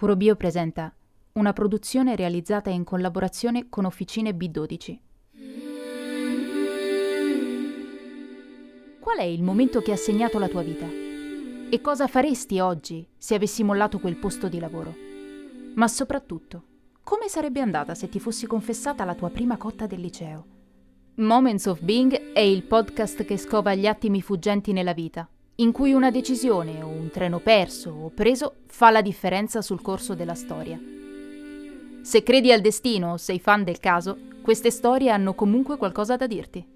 Puro Bio presenta una produzione realizzata in collaborazione con Officine B12. Qual è il momento che ha segnato la tua vita? E cosa faresti oggi se avessi mollato quel posto di lavoro? Ma soprattutto, come sarebbe andata se ti fossi confessata la tua prima cotta del liceo? Moments of Being è il podcast che scova gli attimi fuggenti nella vita in cui una decisione o un treno perso o preso fa la differenza sul corso della storia. Se credi al destino o sei fan del caso, queste storie hanno comunque qualcosa da dirti.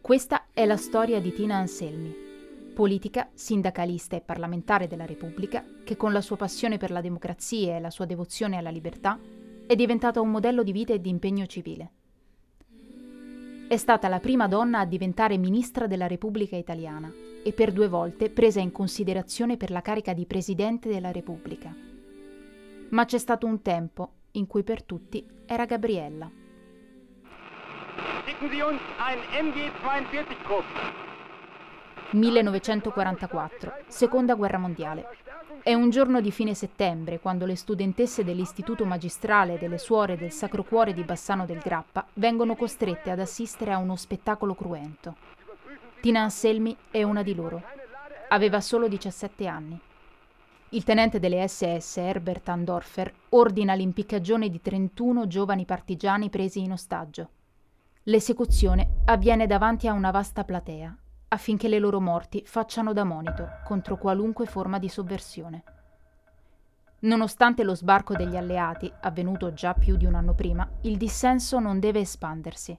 Questa è la storia di Tina Anselmi, politica, sindacalista e parlamentare della Repubblica che con la sua passione per la democrazia e la sua devozione alla libertà è diventata un modello di vita e di impegno civile. È stata la prima donna a diventare ministra della Repubblica Italiana e per due volte presa in considerazione per la carica di Presidente della Repubblica. Ma c'è stato un tempo in cui per tutti era Gabriella. Schicken Sie uns ein MG-42 Krupp. 1944, Seconda Guerra Mondiale. È un giorno di fine settembre quando le studentesse dell'Istituto Magistrale delle Suore del Sacro Cuore di Bassano del Grappa vengono costrette ad assistere a uno spettacolo cruento. Tina Anselmi è una di loro. Aveva solo 17 anni. Il tenente delle SS, Herbert Andorfer, ordina l'impiccagione di 31 giovani partigiani presi in ostaggio. L'esecuzione avviene davanti a una vasta platea, affinché le loro morti facciano da monito contro qualunque forma di sovversione. Nonostante lo sbarco degli alleati, avvenuto già più di un anno prima, il dissenso non deve espandersi.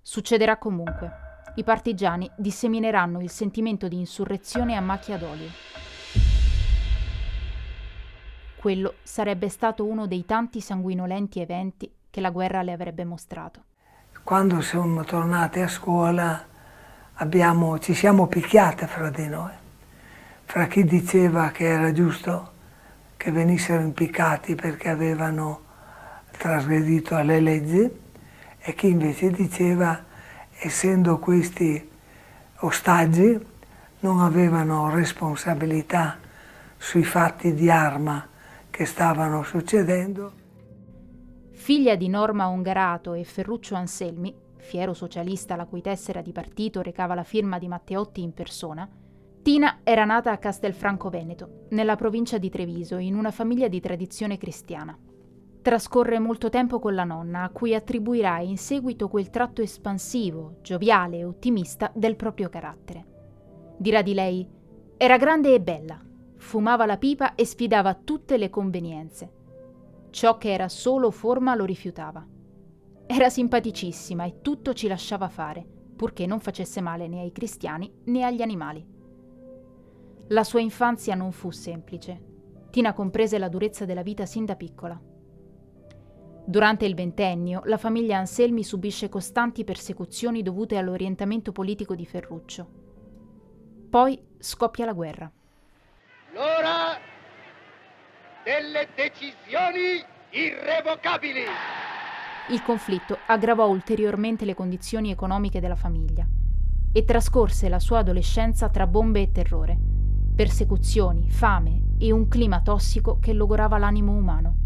Succederà comunque. I partigiani dissemineranno il sentimento di insurrezione a macchia d'olio. Quello sarebbe stato uno dei tanti sanguinolenti eventi che la guerra le avrebbe mostrato. Quando siamo tornati a scuola abbiamo, ci siamo picchiate fra di noi, fra chi diceva che era giusto che venissero impiccati perché avevano trasgredito alle leggi e chi invece diceva, essendo questi ostaggi, non avevano responsabilità sui fatti di arma che stavano succedendo. Figlia di Norma Ongarato e Ferruccio Anselmi, fiero socialista la cui tessera di partito recava la firma di Matteotti in persona, Tina era nata a Castelfranco Veneto, nella provincia di Treviso, in una famiglia di tradizione cristiana. Trascorre molto tempo con la nonna, a cui attribuirà in seguito quel tratto espansivo, gioviale e ottimista del proprio carattere. Dirà di lei: Era grande e bella, fumava la pipa e sfidava tutte le convenienze. Ciò che era solo forma lo rifiutava. Era simpaticissima e tutto ci lasciava fare, purché non facesse male né ai cristiani né agli animali. La sua infanzia non fu semplice. Tina comprese la durezza della vita sin da piccola. Durante il ventennio, la famiglia Anselmi subisce costanti persecuzioni dovute all'orientamento politico di Ferruccio. Poi scoppia la guerra. L'ora delle decisioni irrevocabili! Il conflitto aggravò ulteriormente le condizioni economiche della famiglia e trascorse la sua adolescenza tra bombe e terrore, persecuzioni, fame e un clima tossico che logorava l'animo umano.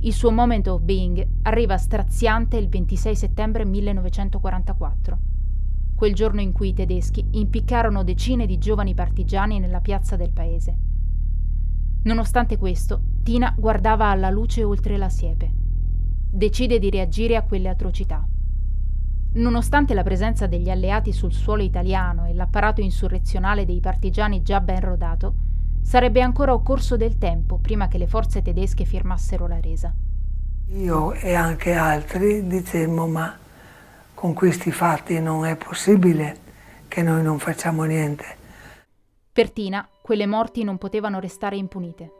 Il suo moment of being arriva straziante il 26 settembre 1944, quel giorno in cui i tedeschi impiccarono decine di giovani partigiani nella piazza del paese. Nonostante questo, Tina guardava alla luce oltre la siepe decide di reagire a quelle atrocità. Nonostante la presenza degli alleati sul suolo italiano e l'apparato insurrezionale dei partigiani già ben rodato, sarebbe ancora occorso del tempo prima che le forze tedesche firmassero la resa. Io e anche altri dicemmo ma con questi fatti non è possibile che noi non facciamo niente. Per Tina quelle morti non potevano restare impunite.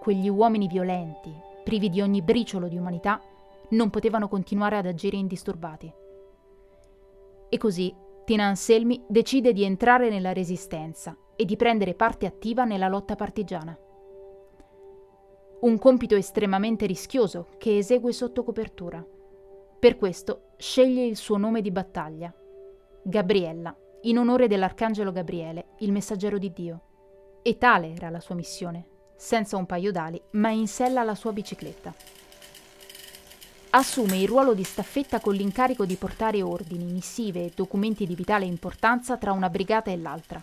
Quegli uomini violenti, privi di ogni briciolo di umanità, non potevano continuare ad agire indisturbati. E così Tina Anselmi decide di entrare nella resistenza e di prendere parte attiva nella lotta partigiana. Un compito estremamente rischioso che esegue sotto copertura. Per questo sceglie il suo nome di battaglia, Gabriella, in onore dell'arcangelo Gabriele, il messaggero di Dio. E tale era la sua missione, senza un paio d'ali, ma in sella alla sua bicicletta. Assume il ruolo di staffetta con l'incarico di portare ordini, missive e documenti di vitale importanza tra una brigata e l'altra.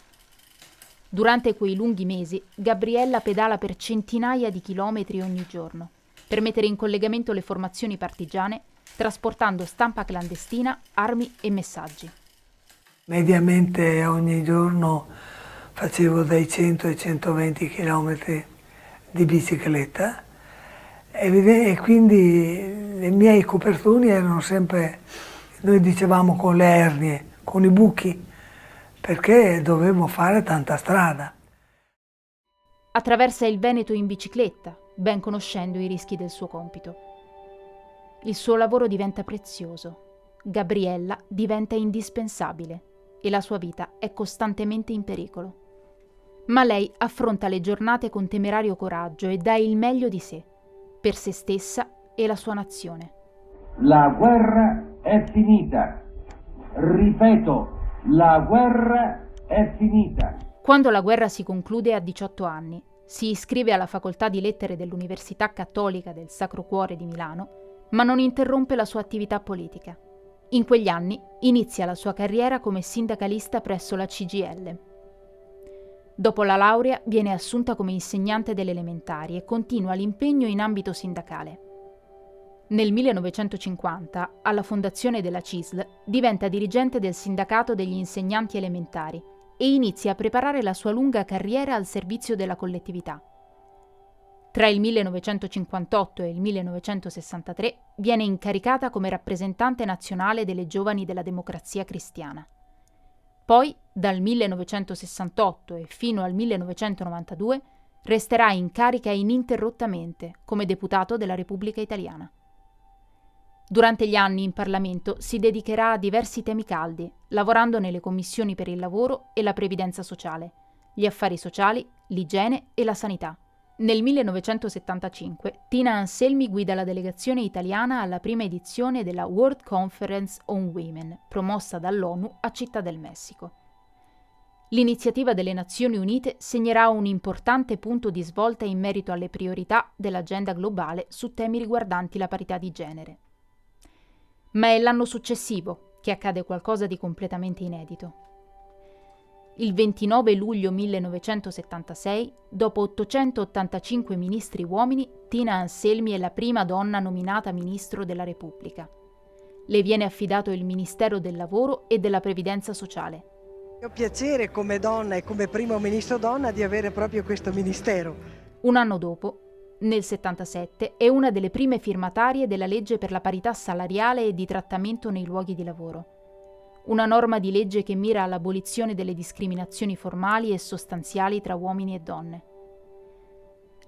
Durante quei lunghi mesi, Gabriella pedala per centinaia di chilometri ogni giorno, per mettere in collegamento le formazioni partigiane, trasportando stampa clandestina, armi e messaggi. Mediamente ogni giorno facevo dai 100 ai 120 km di bicicletta e quindi i miei copertoni erano sempre, noi dicevamo con le ernie, con i buchi, perché dovevo fare tanta strada. Attraversa il Veneto in bicicletta, ben conoscendo i rischi del suo compito. Il suo lavoro diventa prezioso, Gabriella diventa indispensabile e la sua vita è costantemente in pericolo. Ma lei affronta le giornate con temerario coraggio e dà il meglio di sé, per se stessa e la sua nazione. La guerra è finita. Ripeto, la guerra è finita. Quando la guerra si conclude a 18 anni, si iscrive alla facoltà di lettere dell'Università Cattolica del Sacro Cuore di Milano, ma non interrompe la sua attività politica. In quegli anni inizia la sua carriera come sindacalista presso la CGL. Dopo la laurea viene assunta come insegnante delle elementari e continua l'impegno in ambito sindacale. Nel 1950, alla fondazione della CISL, diventa dirigente del sindacato degli insegnanti elementari e inizia a preparare la sua lunga carriera al servizio della collettività. Tra il 1958 e il 1963 viene incaricata come rappresentante nazionale delle giovani della democrazia cristiana. Poi, dal 1968 e fino al 1992, resterà in carica ininterrottamente come deputato della Repubblica Italiana. Durante gli anni in Parlamento si dedicherà a diversi temi caldi, lavorando nelle commissioni per il lavoro e la previdenza sociale, gli affari sociali, l'igiene e la sanità. Nel 1975 Tina Anselmi guida la delegazione italiana alla prima edizione della World Conference on Women, promossa dall'ONU a Città del Messico. L'iniziativa delle Nazioni Unite segnerà un importante punto di svolta in merito alle priorità dell'agenda globale su temi riguardanti la parità di genere. Ma è l'anno successivo che accade qualcosa di completamente inedito. Il 29 luglio 1976, dopo 885 ministri uomini, Tina Anselmi è la prima donna nominata ministro della Repubblica. Le viene affidato il Ministero del Lavoro e della Previdenza Sociale. Ho piacere come donna e come primo ministro donna di avere proprio questo ministero. Un anno dopo, nel 77, è una delle prime firmatarie della legge per la parità salariale e di trattamento nei luoghi di lavoro una norma di legge che mira all'abolizione delle discriminazioni formali e sostanziali tra uomini e donne.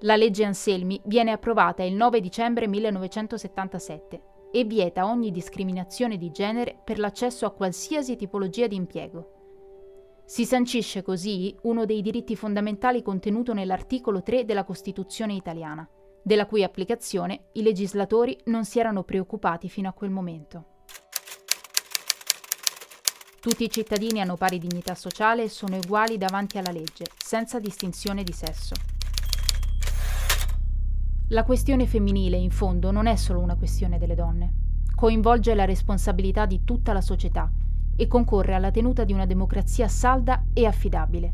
La legge Anselmi viene approvata il 9 dicembre 1977 e vieta ogni discriminazione di genere per l'accesso a qualsiasi tipologia di impiego. Si sancisce così uno dei diritti fondamentali contenuto nell'articolo 3 della Costituzione italiana, della cui applicazione i legislatori non si erano preoccupati fino a quel momento. Tutti i cittadini hanno pari dignità sociale e sono uguali davanti alla legge, senza distinzione di sesso. La questione femminile, in fondo, non è solo una questione delle donne. Coinvolge la responsabilità di tutta la società e concorre alla tenuta di una democrazia salda e affidabile.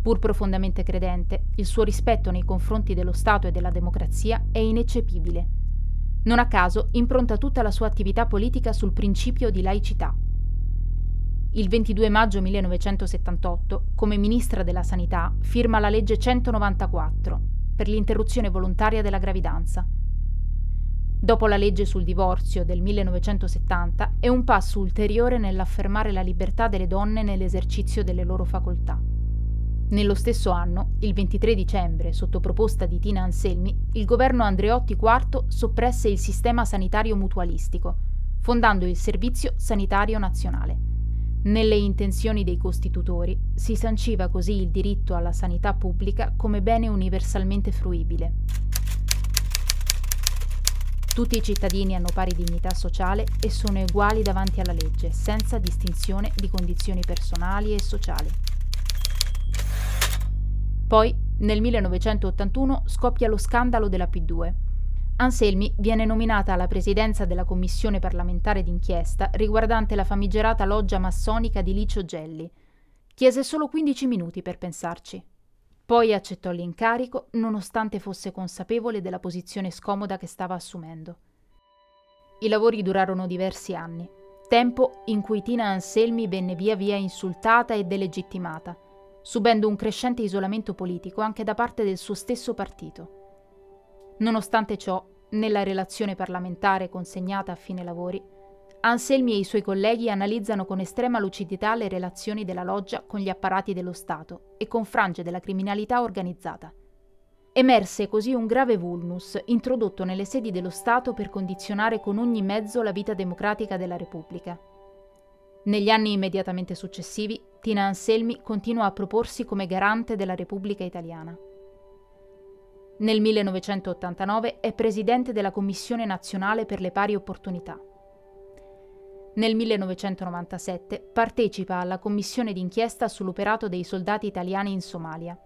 Pur profondamente credente, il suo rispetto nei confronti dello Stato e della democrazia è ineccepibile. Non a caso impronta tutta la sua attività politica sul principio di laicità. Il 22 maggio 1978, come ministra della Sanità, firma la legge 194 per l'interruzione volontaria della gravidanza. Dopo la legge sul divorzio del 1970, è un passo ulteriore nell'affermare la libertà delle donne nell'esercizio delle loro facoltà. Nello stesso anno, il 23 dicembre, sotto proposta di Tina Anselmi, il governo Andreotti IV soppresse il sistema sanitario mutualistico, fondando il Servizio Sanitario Nazionale. Nelle intenzioni dei costitutori si sanciva così il diritto alla sanità pubblica come bene universalmente fruibile. Tutti i cittadini hanno pari dignità sociale e sono uguali davanti alla legge, senza distinzione di condizioni personali e sociali. Poi, nel 1981, scoppia lo scandalo della P2. Anselmi viene nominata alla presidenza della commissione parlamentare d'inchiesta riguardante la famigerata loggia massonica di Licio Gelli. Chiese solo 15 minuti per pensarci. Poi accettò l'incarico, nonostante fosse consapevole della posizione scomoda che stava assumendo. I lavori durarono diversi anni, tempo in cui Tina Anselmi venne via via insultata e delegittimata, subendo un crescente isolamento politico anche da parte del suo stesso partito. Nonostante ciò, nella relazione parlamentare consegnata a fine lavori, Anselmi e i suoi colleghi analizzano con estrema lucidità le relazioni della loggia con gli apparati dello Stato e con frange della criminalità organizzata. Emerse così un grave vulnus introdotto nelle sedi dello Stato per condizionare con ogni mezzo la vita democratica della Repubblica. Negli anni immediatamente successivi, Tina Anselmi continua a proporsi come garante della Repubblica Italiana. Nel 1989 è presidente della Commissione nazionale per le pari opportunità. Nel 1997 partecipa alla commissione d'inchiesta sull'operato dei soldati italiani in Somalia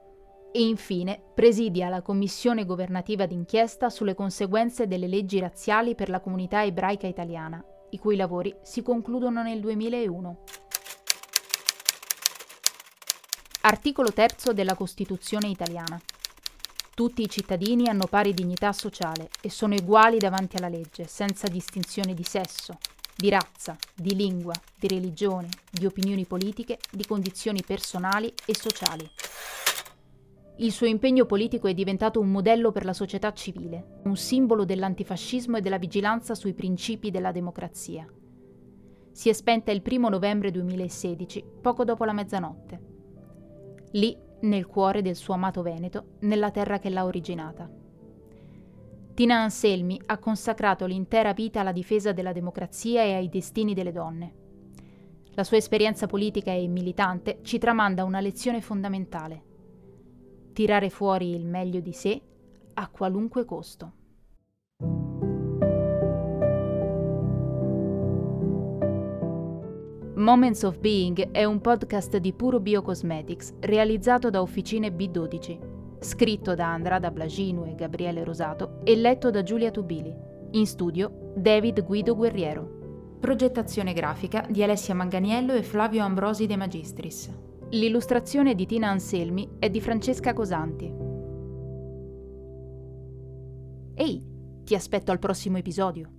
e infine presidia la commissione governativa d'inchiesta sulle conseguenze delle leggi razziali per la comunità ebraica italiana, i cui lavori si concludono nel 2001. Articolo 3 della Costituzione italiana. Tutti i cittadini hanno pari dignità sociale e sono uguali davanti alla legge, senza distinzione di sesso, di razza, di lingua, di religione, di opinioni politiche, di condizioni personali e sociali. Il suo impegno politico è diventato un modello per la società civile, un simbolo dell'antifascismo e della vigilanza sui principi della democrazia. Si è spenta il 1 novembre 2016, poco dopo la mezzanotte. Lì, nel cuore del suo amato Veneto, nella terra che l'ha originata. Tina Anselmi ha consacrato l'intera vita alla difesa della democrazia e ai destini delle donne. La sua esperienza politica e militante ci tramanda una lezione fondamentale. Tirare fuori il meglio di sé a qualunque costo. Moments of Being è un podcast di Puro Biocosmetics realizzato da Officine B12 scritto da Andrada Blaginu e Gabriele Rosato e letto da Giulia Tubili. In studio David Guido Guerriero. Progettazione grafica di Alessia Manganiello e Flavio Ambrosi De Magistris. L'illustrazione di Tina Anselmi è di Francesca Cosanti. Ehi, ti aspetto al prossimo episodio.